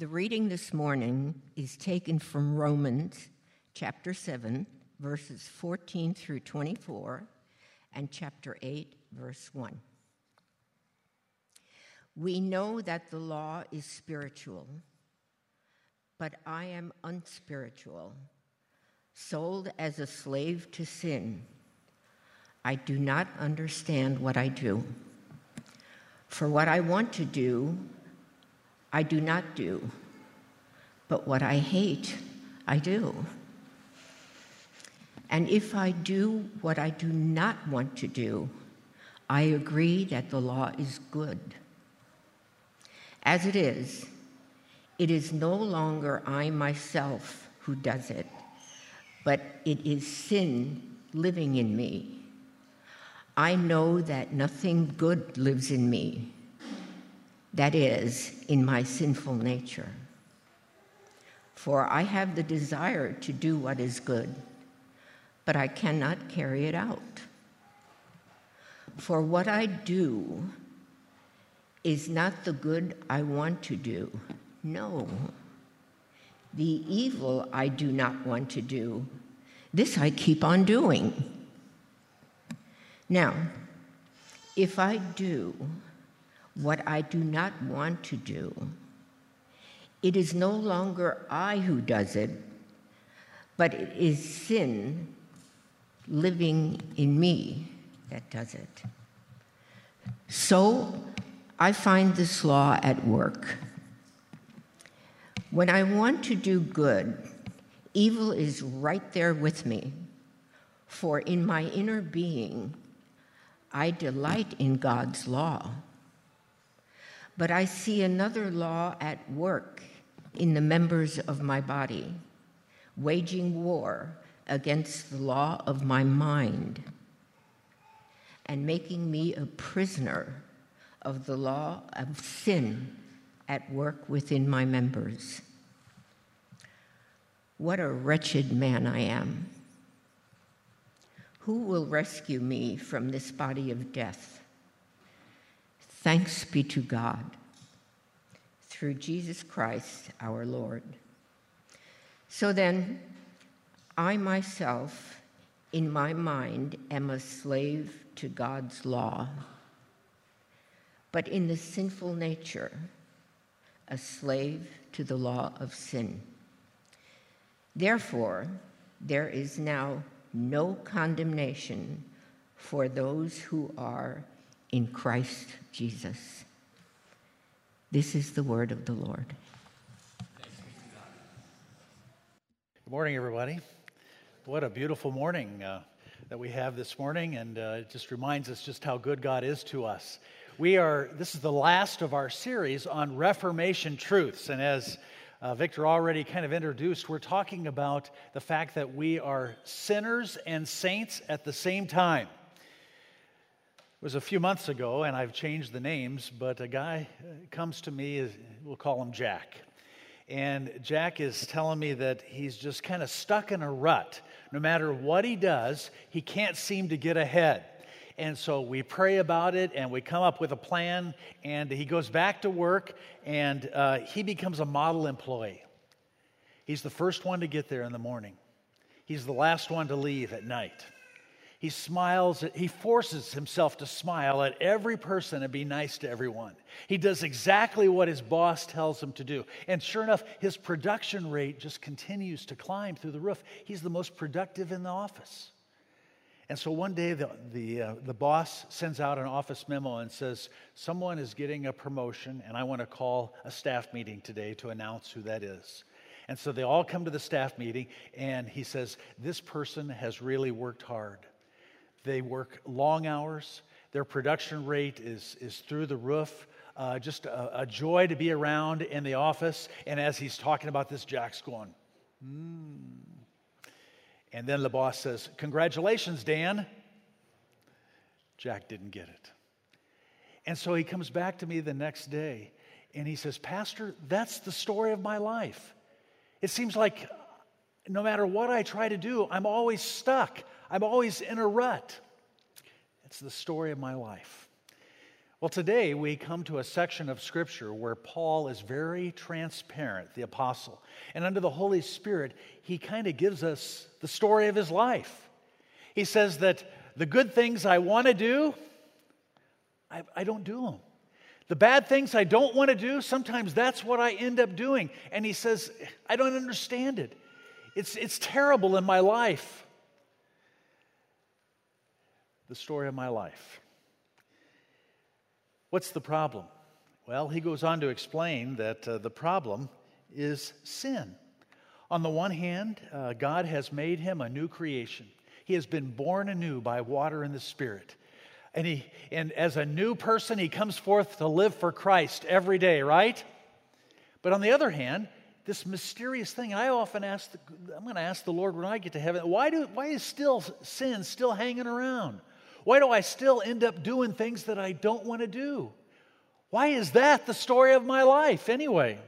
The reading this morning is taken from Romans chapter 7, verses 14 through 24, and chapter 8, verse 1. We know that the law is spiritual, but I am unspiritual, sold as a slave to sin. I do not understand what I do. For what I want to do, I do not do, but what I hate, I do. And if I do what I do not want to do, I agree that the law is good. As it is, it is no longer I myself who does it, but it is sin living in me. I know that nothing good lives in me that is, in my sinful nature. For I have the desire to do what is good, but I cannot carry it out. For what I do is not the good I want to do. No. The evil I do not want to do, this I keep on doing. Now, if I do what I do not want to do. It is no longer I who does it, but it is sin living in me that does it. So I find this law at work. When I want to do good, evil is right there with me. For in my inner being, I delight in God's law. But I see another law at work in the members of my body, waging war against the law of my mind and making me a prisoner of the law of sin at work within my members. What a wretched man I am. Who will rescue me from this body of death? Thanks be to God through Jesus Christ our Lord. So then, I myself, in my mind, am a slave to God's law, but in the sinful nature, a slave to the law of sin. Therefore, there is now no condemnation for those who are in Christ Jesus. This is the word of the Lord. Good morning, everybody. What a beautiful morning uh, that we have this morning, and uh, it just reminds us just how good God is to us. We are, this is the last of our series on Reformation truths, and as uh, Victor already kind of introduced, we're talking about the fact that we are sinners and saints at the same time. It was a few months ago, and I've changed the names, but a guy uh, comes to me, we'll call him Jack. And Jack is telling me that he's just kind of stuck in a rut. No matter what he does, he can't seem to get ahead. And so we pray about it and we come up with a plan, and he goes back to work and uh, he becomes a model employee. He's the first one to get there in the morning, he's the last one to leave at night. He smiles, he forces himself to smile at every person and be nice to everyone. He does exactly what his boss tells him to do. And sure enough, his production rate just continues to climb through the roof. He's the most productive in the office. And so one day, the, the, uh, the boss sends out an office memo and says, Someone is getting a promotion, and I want to call a staff meeting today to announce who that is. And so they all come to the staff meeting, and he says, This person has really worked hard. They work long hours. Their production rate is, is through the roof. Uh, just a, a, joy to be around in the office. And as he's talking about this, Jack's going, hmm. And then the boss says, Congratulations, Dan. Jack didn't get it. And so he comes back to me the next day and he says, Pastor, that's the story of my life. It seems like no matter what I try to do, I'm always stuck. I'm always in a rut. It's the story of my life. Well, today we come to a section of Scripture where Paul is very transparent, the apostle. And under the Holy Spirit, he kind of gives us the story of his life. He says that the good things I want to do, I, I don't do them. The bad things I don't want to do, sometimes that's what I end up doing. And he says, I don't understand it. It's, it's terrible in my life. The story of my life. What's the problem? Well, he goes on to explain that uh, the problem is sin. On the one hand, uh, God has made him a new creation. He has been born anew by water and the Spirit. And, he, and as a new person, he comes forth to live for Christ every day, right? But on the other hand, this mysterious thing, I often ask, the, I'm going to ask the Lord when I get to heaven, why, do, why is still sin still hanging around? Why do I still end up doing things that I don't want to do? Why is that the story of my life anyway?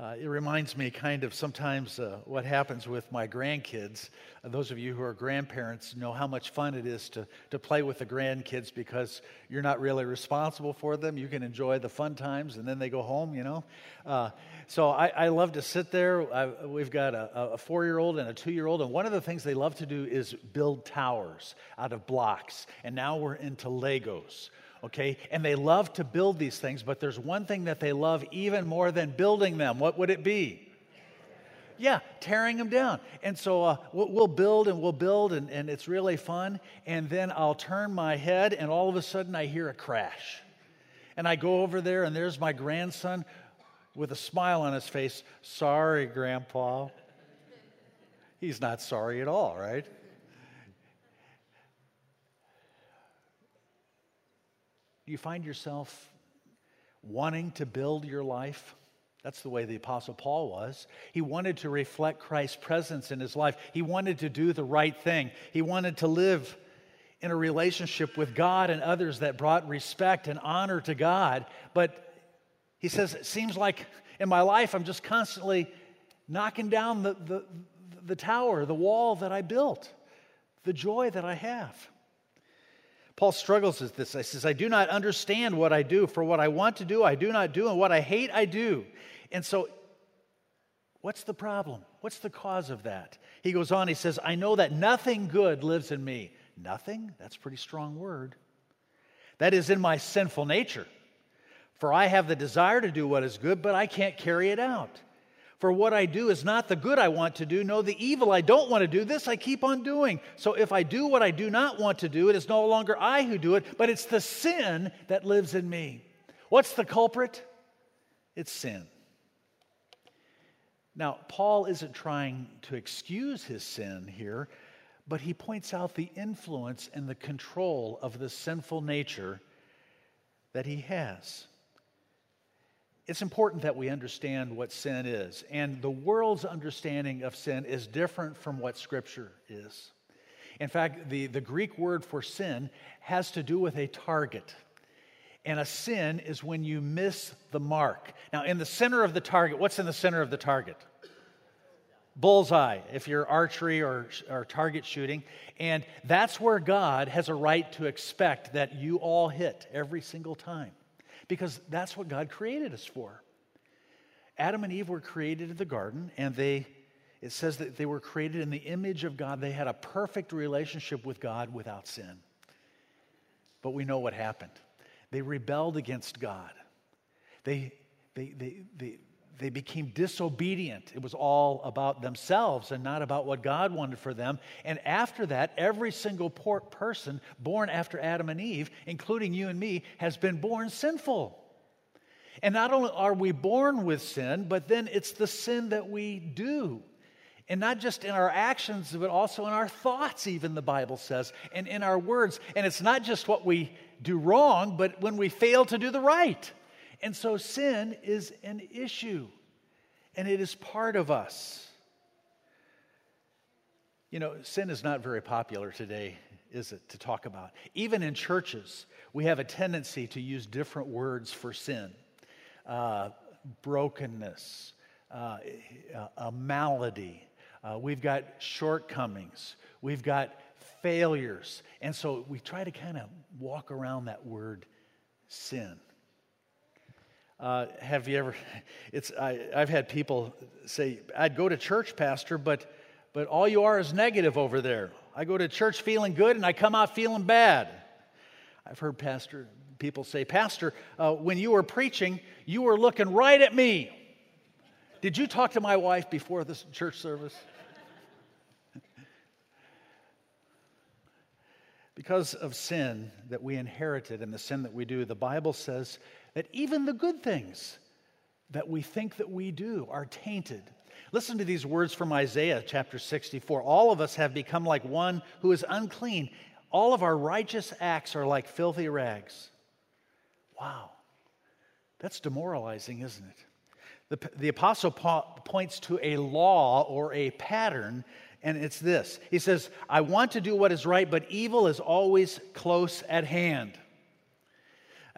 Uh, it reminds me kind of sometimes uh, what happens with my grandkids. Uh, those of you who are grandparents know how much fun it is to, to play with the grandkids because you're not really responsible for them. You can enjoy the fun times and then they go home, you know. Uh, so I, I, love to sit there. I, we've got a, a four year old and a two year old, and one of the things they love to do is build towers out of blocks. And now we're into Legos okay? And they love to build these things, but there's one thing that they love even more than building them. What would it be? Yeah, tearing them down. And so uh, we'll build and we'll build, and, and it's really fun. And then I'll turn my head, and all of a sudden I hear a crash. And I go over there, and there's my grandson with a smile on his face. Sorry, Grandpa. He's not sorry at all, right? Do you find yourself wanting to build your life? That's the way the Apostle Paul was. He wanted to reflect Christ's presence in his life. He wanted to do the right thing. He wanted to live in a relationship with God and others that brought respect and honor to God. But he says, it seems like in my life I'm just constantly knocking down the, the, the tower, the wall that I built, the joy that I have. Paul struggles with this. He says, I do not understand what I do. For what I want to do, I do not do, and what I hate, I do. And so, what's the problem? What's the cause of that? He goes on, he says, I know that nothing good lives in me. Nothing? That's a pretty strong word. That is in my sinful nature. For I have the desire to do what is good, but I can't carry it out. For what I do is not the good I want to do, no, the evil I don't want to do. This I keep on doing. So if I do what I do not want to do, it is no longer I who do it, but it's the sin that lives in me. What's the culprit? It's sin. Now, Paul isn't trying to excuse his sin here, but he points out the influence and the control of the sinful nature that he has it's important that we understand what sin is. And the world's understanding of sin is different from what Scripture is. In fact, the, the Greek word for sin has to do with a target. And a sin is when you miss the mark. Now, in the center of the target, what's in the center of the target? Bullseye, if you're archery or, or target shooting. And that's where God has a right to expect that you all hit every single time because that's what God created us for. Adam and Eve were created in the garden, and they, it says that they were created in the image of God. They had a perfect relationship with God without sin. But we know what happened. They rebelled against God. They, they, they, they, they became disobedient. It was all about themselves and not about what God wanted for them. And after that, every single person born after Adam and Eve, including you and me, has been born sinful. And not only are we born with sin, but then it's the sin that we do. And not just in our actions, but also in our thoughts, even the Bible says, and in our words. And it's not just what we do wrong, but when we fail to do the right. And so sin is an issue, and it is part of us. You know, sin is not very popular today, is it, to talk about? Even in churches, we have a tendency to use different words for sin uh, brokenness, uh, a malady. Uh, we've got shortcomings. We've got failures. And so we try to kind of walk around that word sin. Uh, have you ever? It's I, I've had people say, "I'd go to church, pastor, but but all you are is negative over there. I go to church feeling good, and I come out feeling bad." I've heard pastor people say, "Pastor, uh, when you were preaching, you were looking right at me." Did you talk to my wife before this church service? because of sin that we inherited and the sin that we do, the Bible says that even the good things that we think that we do are tainted. Listen to these words from Isaiah chapter 64. All of us have become like one who is unclean. All of our righteous acts are like filthy rags. Wow. That's demoralizing, isn't it? The, the Apostle points to a law or a pattern, and it's this. He says, I want to do what is right, but evil is always close at hand.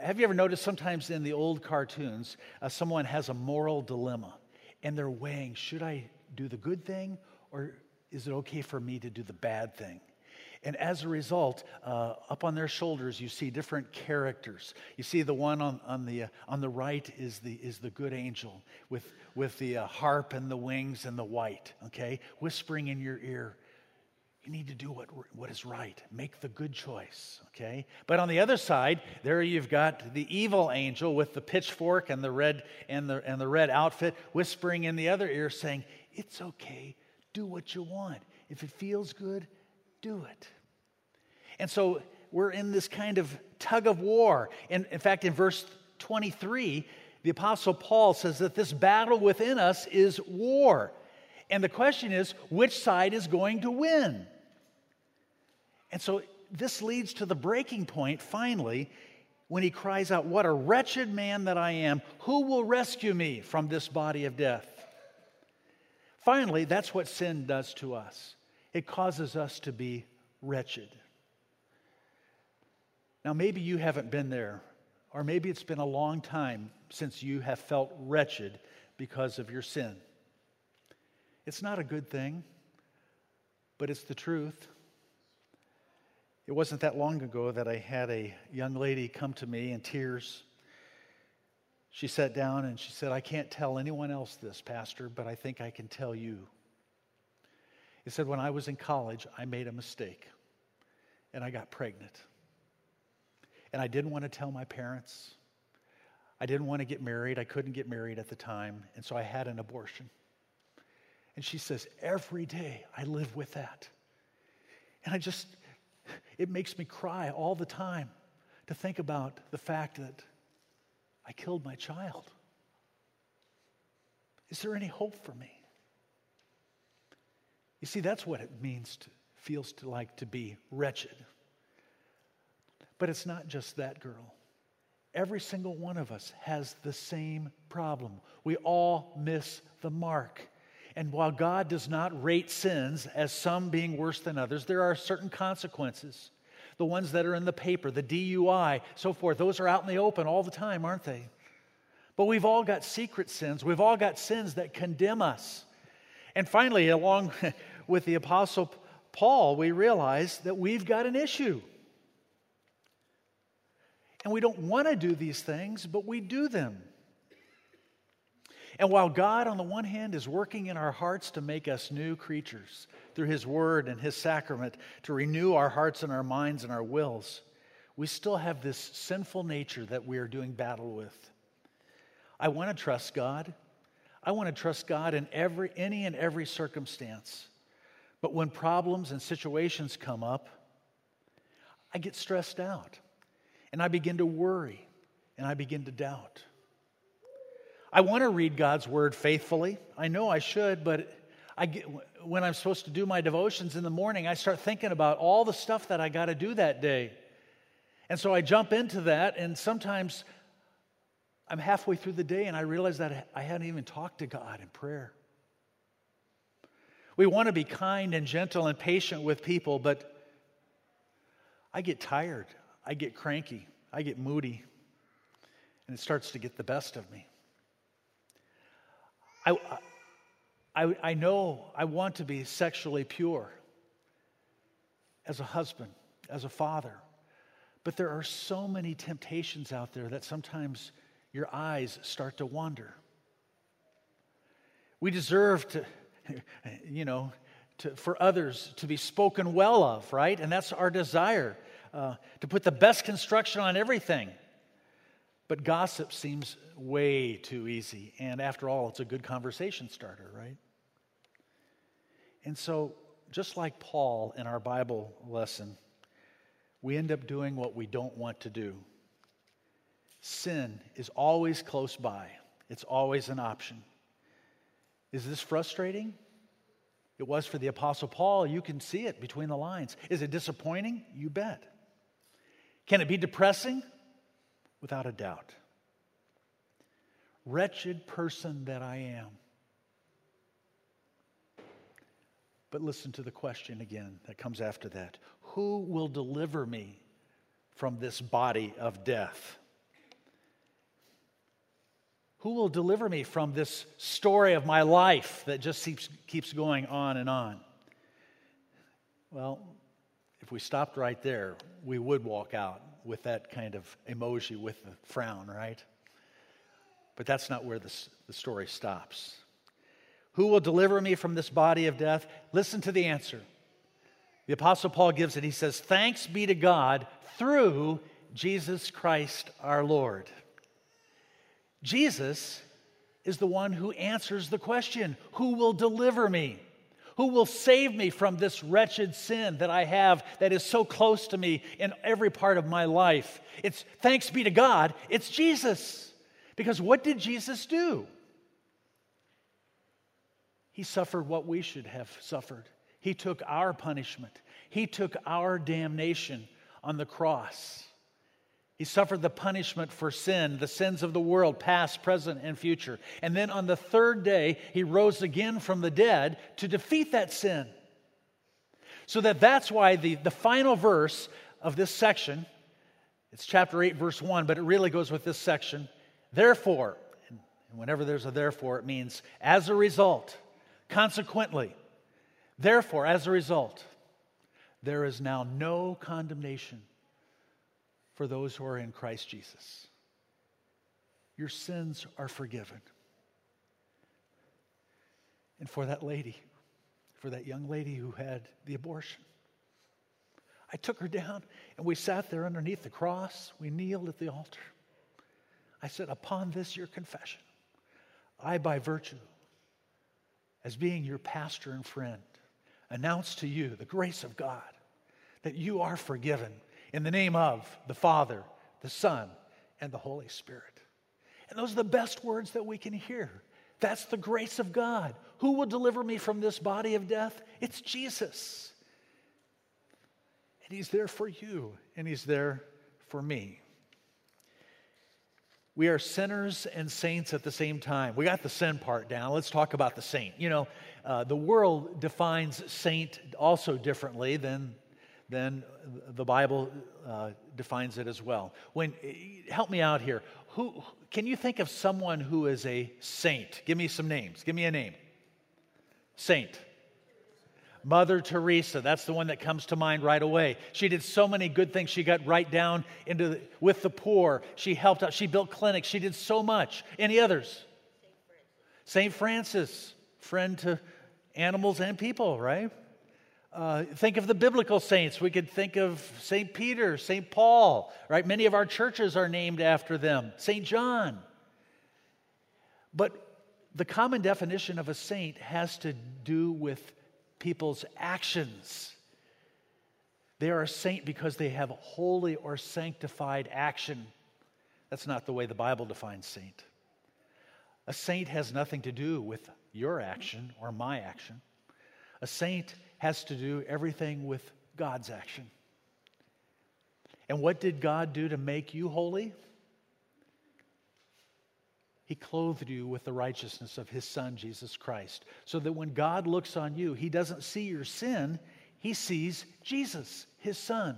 Have you ever noticed sometimes in the old cartoons, uh, someone has a moral dilemma and they're weighing should I do the good thing or is it okay for me to do the bad thing? And as a result, uh, up on their shoulders, you see different characters. You see the one on, on, the, uh, on the right is the, is the good angel with, with the uh, harp and the wings and the white, okay? Whispering in your ear, you need to do what, what is right. Make the good choice, okay? But on the other side, there you've got the evil angel with the pitchfork and the red and the, and the red outfit whispering in the other ear saying, It's okay. Do what you want. If it feels good, do it. And so we're in this kind of tug of war. And in fact, in verse 23, the Apostle Paul says that this battle within us is war. And the question is, which side is going to win? And so this leads to the breaking point finally when he cries out, What a wretched man that I am! Who will rescue me from this body of death? Finally, that's what sin does to us it causes us to be wretched. Now, maybe you haven't been there, or maybe it's been a long time since you have felt wretched because of your sin. It's not a good thing, but it's the truth. It wasn't that long ago that I had a young lady come to me in tears. She sat down and she said, I can't tell anyone else this, Pastor, but I think I can tell you. He said, When I was in college, I made a mistake and I got pregnant. And I didn't want to tell my parents. I didn't want to get married. I couldn't get married at the time. And so I had an abortion. And she says, Every day I live with that. And I just, it makes me cry all the time to think about the fact that I killed my child. Is there any hope for me? You see, that's what it means to feels to like to be wretched. But it's not just that girl. Every single one of us has the same problem. We all miss the mark. And while God does not rate sins as some being worse than others, there are certain consequences. The ones that are in the paper, the DUI, so forth, those are out in the open all the time, aren't they? But we've all got secret sins. We've all got sins that condemn us. And finally, along with the Apostle Paul, we realize that we've got an issue. And we don't want to do these things, but we do them. And while God, on the one hand, is working in our hearts to make us new creatures through His Word and His sacrament to renew our hearts and our minds and our wills, we still have this sinful nature that we are doing battle with. I want to trust God. I want to trust God in every, any and every circumstance. But when problems and situations come up, I get stressed out and I begin to worry and I begin to doubt. I want to read God's word faithfully. I know I should, but I get, when I'm supposed to do my devotions in the morning, I start thinking about all the stuff that I got to do that day. And so I jump into that, and sometimes I'm halfway through the day and I realize that I hadn't even talked to God in prayer. We want to be kind and gentle and patient with people, but I get tired. I get cranky, I get moody, and it starts to get the best of me. I, I, I know I want to be sexually pure. as a husband, as a father. But there are so many temptations out there that sometimes your eyes start to wander. We deserve to, you know, to, for others to be spoken well of, right? And that's our desire uh, to put the best construction on everything. But gossip seems way too easy. And after all, it's a good conversation starter, right? And so, just like Paul in our Bible lesson, we end up doing what we don't want to do. Sin is always close by, it's always an option. Is this frustrating? It was for the Apostle Paul. You can see it between the lines. Is it disappointing? You bet. Can it be depressing? Without a doubt. Wretched person that I am. But listen to the question again that comes after that Who will deliver me from this body of death? Who will deliver me from this story of my life that just keeps, keeps going on and on? Well, if we stopped right there, we would walk out with that kind of emoji with the frown, right? But that's not where this, the story stops. Who will deliver me from this body of death? Listen to the answer. The Apostle Paul gives it. He says, Thanks be to God through Jesus Christ our Lord. Jesus is the one who answers the question Who will deliver me? Who will save me from this wretched sin that I have that is so close to me in every part of my life? It's thanks be to God, it's Jesus. Because what did Jesus do? He suffered what we should have suffered. He took our punishment, He took our damnation on the cross. He suffered the punishment for sin, the sins of the world, past, present, and future. And then on the third day, he rose again from the dead to defeat that sin. So that that's why the, the final verse of this section, it's chapter 8, verse 1, but it really goes with this section. Therefore, and whenever there's a therefore, it means as a result, consequently, therefore, as a result, there is now no condemnation for those who are in Christ Jesus. Your sins are forgiven. And for that lady, for that young lady who had the abortion, I took her down and we sat there underneath the cross. We kneeled at the altar. I said, Upon this, your confession, I, by virtue, as being your pastor and friend, announce to you the grace of God that you are forgiven in the name of the Father, the Son, and the Holy Spirit. And those are the best words that we can hear. That's the grace of God. Who will deliver me from this body of death? It's Jesus. And He's there for you, and He's there for me. We are sinners and saints at the same time. We got the sin part down. Let's talk about the saint. You know, uh, the world defines saint also differently than then the Bible uh, defines it as well. When help me out here. Who can you think of someone who is a saint? Give me some names. Give me a name. Saint. Mother Teresa, that's the one that comes to mind right away. She did so many good things. She got right down into the, with the poor. She helped out. She built clinics. She did so much. Any others? St. Francis, friend to animals and people, right? Uh, think of the biblical saints. We could think of St. Peter, St. Paul, right? Many of our churches are named after them, St. John. But the common definition of a saint has to do with people's actions. They are a saint because they have holy or sanctified action. That's not the way the Bible defines saint. A saint has nothing to do with your action or my action. A saint has to do everything with God's action. And what did God do to make you holy? He clothed you with the righteousness of His Son, Jesus Christ, so that when God looks on you, He doesn't see your sin, He sees Jesus, His Son.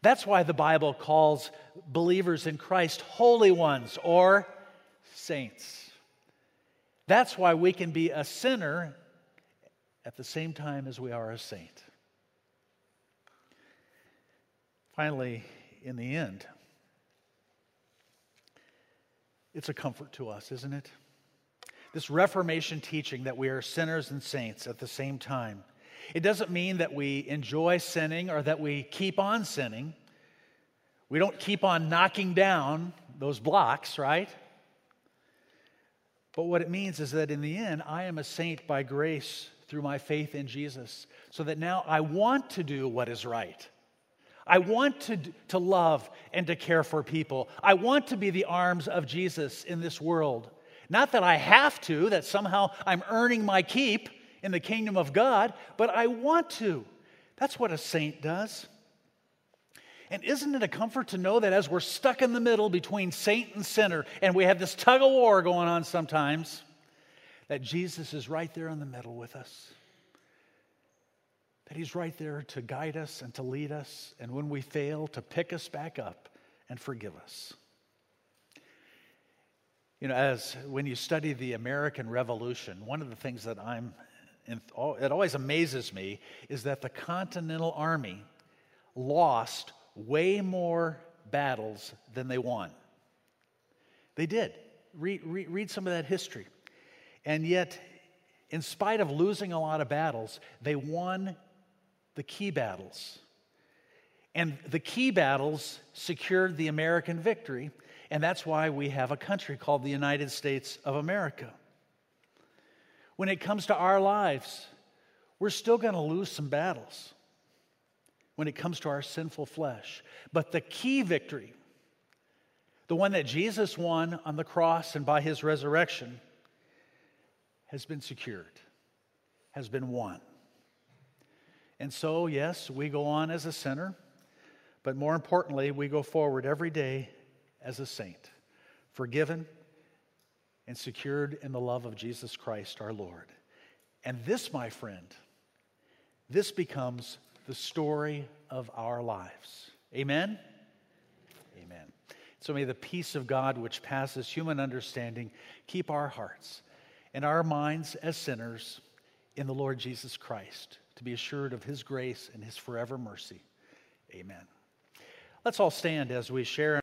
That's why the Bible calls believers in Christ holy ones or saints. That's why we can be a sinner at the same time as we are a saint. Finally, in the end, it's a comfort to us, isn't it? This Reformation teaching that we are sinners and saints at the same time. It doesn't mean that we enjoy sinning or that we keep on sinning. We don't keep on knocking down those blocks, right? But what it means is that in the end, I am a saint by grace through my faith in Jesus, so that now I want to do what is right. I want to, to love and to care for people. I want to be the arms of Jesus in this world. Not that I have to, that somehow I'm earning my keep in the kingdom of God, but I want to. That's what a saint does. And isn't it a comfort to know that as we're stuck in the middle between saint and sinner, and we have this tug of war going on sometimes, that Jesus is right there in the middle with us? That He's right there to guide us and to lead us, and when we fail, to pick us back up and forgive us. You know, as when you study the American Revolution, one of the things that I'm, it always amazes me is that the Continental Army lost way more battles than they won. They did. Read, read, read, some of that history. And yet, in spite of losing a lot of battles, they won the key battles. And the key battles secured the American victory, and that's why we have a country called the United States of America. When it comes to our lives, we're still going to lose some battles when it comes to our sinful flesh. But the key victory, the one that Jesus won on the cross and by his resurrection, has been secured, has been won. And so, yes, we go on as a sinner, but more importantly, we go forward every day as a saint, forgiven and secured in the love of Jesus Christ our Lord. And this, my friend, this becomes the story of our lives. Amen? Amen. So may the peace of God, which passes human understanding, keep our hearts and our minds as sinners in the Lord Jesus Christ, to be assured of his grace and his forever mercy. Amen. Let's all stand as we share.